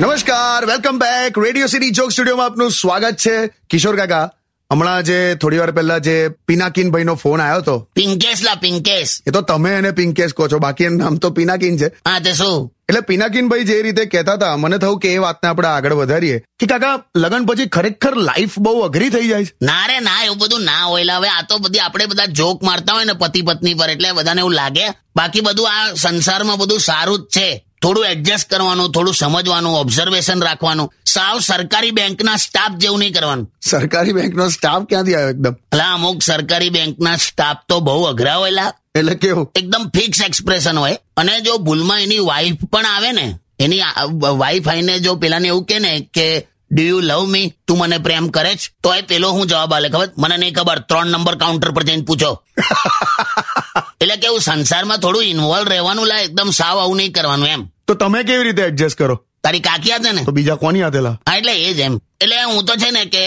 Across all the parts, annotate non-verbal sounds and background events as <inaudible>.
Welcome back radio city joke સ્ટુડિયોમાં આપનું સ્વાગત છે. કિશોર કાકા હમણાં જે થોડી વાર પહેલા જે પિનાકીન ભાઈનો ફોન આવ્યો હતો. પિંકેશ લા પિંકેશ. એ તો તમે એને પિંકેશ કહો છો. બાકી એનું નામ તો પિનાકીન છે. હા તે શું? એટલે પિનાકીન ભાઈ જે રીતે કહેતા હતા મને થયું કે એ વાતને આપણે આગળ વધારીએ. કે કાકા લગન પછી ખરેખર લાઈફ બહુ અઘરી થઈ જાય છે. ના રે ના એવું બધું ના હોય. હવે આ તો બધી આપણે બધા જોક મારતા હોય ને પતિ પત્ની પર એટલે બધાને એવું લાગે. બાકી બધું આ સંસારમાં બધું સારું જ છે. થોડું એડજસ્ટ કરવાનું થોડું સમજવાનું ઓબ્ઝર્વેશન રાખવાનું. સાવ સરકારી બેંકના સ્ટાફ જેવું નહીં કરવાનું. સરકારી બેંકનો સ્ટાફ ક્યાંથી આવ્યો એકદમ? અલા અમુક સરકારી બેંકના સ્ટાફ તો બહુ અઘરા હોય એટલે કેવું? એકદમ ફિક્સ એક્સપ્રેશન હોય. અને જો ભૂલમાં એની વાઈફ પણ આવે ને એની વાઈફ આવીને જો પેલાને એવું કે ને કે ડુ યુ લવ મી તું મને પ્રેમ કરે છે? તો એ પેલો હું જવાબ આલે ખબર? મને નહીં ખબર. ત્રણ નંબર કાઉન્ટર પર જઈને પૂછો. <laughs> એટલે કેવું સંસારમાં થોડું ઇન્વોલ્વ રહેવાનું લા એકદમ સાવ આવું નહીં કરવાનું એમ. તો તમે કેવી રીતે એડજસ્ટ કરો? તારી કાકી hatte ને? તો બીજા કોની હાથેલા હા એટલે એ જ એમ. એટલે હું તો છે ને કે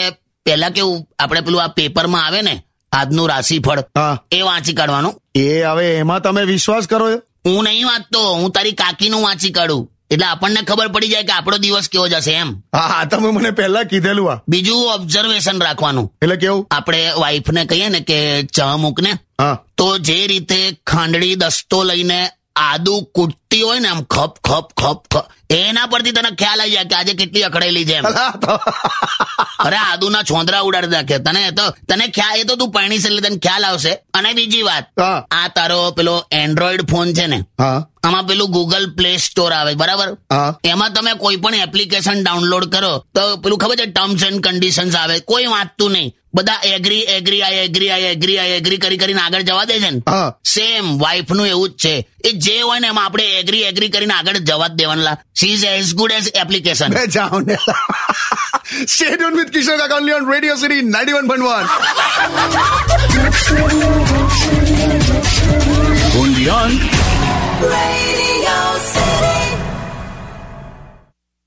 પેલા કેવું આપણે પેલું આ પેપરમાં આવે ને આજનું રાશિફળ હા. એ વાંચી કાઢવાનું. એ હવે એમાં તમે વિશ્વાસ કરો હું નહીં વાંચતો હું તારી કાકીનું વાંચી કાઢું. એટલે આપણને ખબર પડી જાય કે આપણો દિવસ કેવો જશે એમ. હા તમે મને પહેલા કીધેલું આ. બીજું ઓબ્ઝર્વેશન રાખવાનું. એટલે કેવું? આપણે વાઈફને કહીએ ને કે ચા મૂક ને હા. તો જે રીતે ખાંડડી દસ્તો લઈને આદુ કૂટતી હોય ને આમ ખપ ખપ ખપ ખપ. એના પરથી તને ખ્યાલ આવી જાય કે આજે કેટલી અકળાયેલી છે અરે આદુના છોંદરા ઉડાડી નાખે. તને તો તને ખ્યાલ એ તો તું પરણીશ એટલે તને ખ્યાલ આવશે. અને બીજી વાત આ તારો પેલો એન્ડ્રોઈડ ફોન છે ને આમાં પેલું ગૂગલ પ્લે સ્ટોર આવે બરાબર? એમાં તમે કોઈ પણ એપ્લિકેશન ડાઉનલોડ કરો તો પેલું ખબર છે ટર્મ્સ એન્ડ કન્ડિશન્સ આવે કોઈ વાંચતું નહીં. બધા agree agree I agree I agree I agree કરી કરીને આગળ જવા દે છે ને? સેમ વાઇફનું એવું જ છે. એ જે હોય ને એમાં આપણે એગ્રી એગ્રી કરીને આગળ જવા જ દેવાના. She is as good as application જાઓ ને. સ્ટેડિયમ વિથ કિશોર કાકા on radio city Radio City 91.1.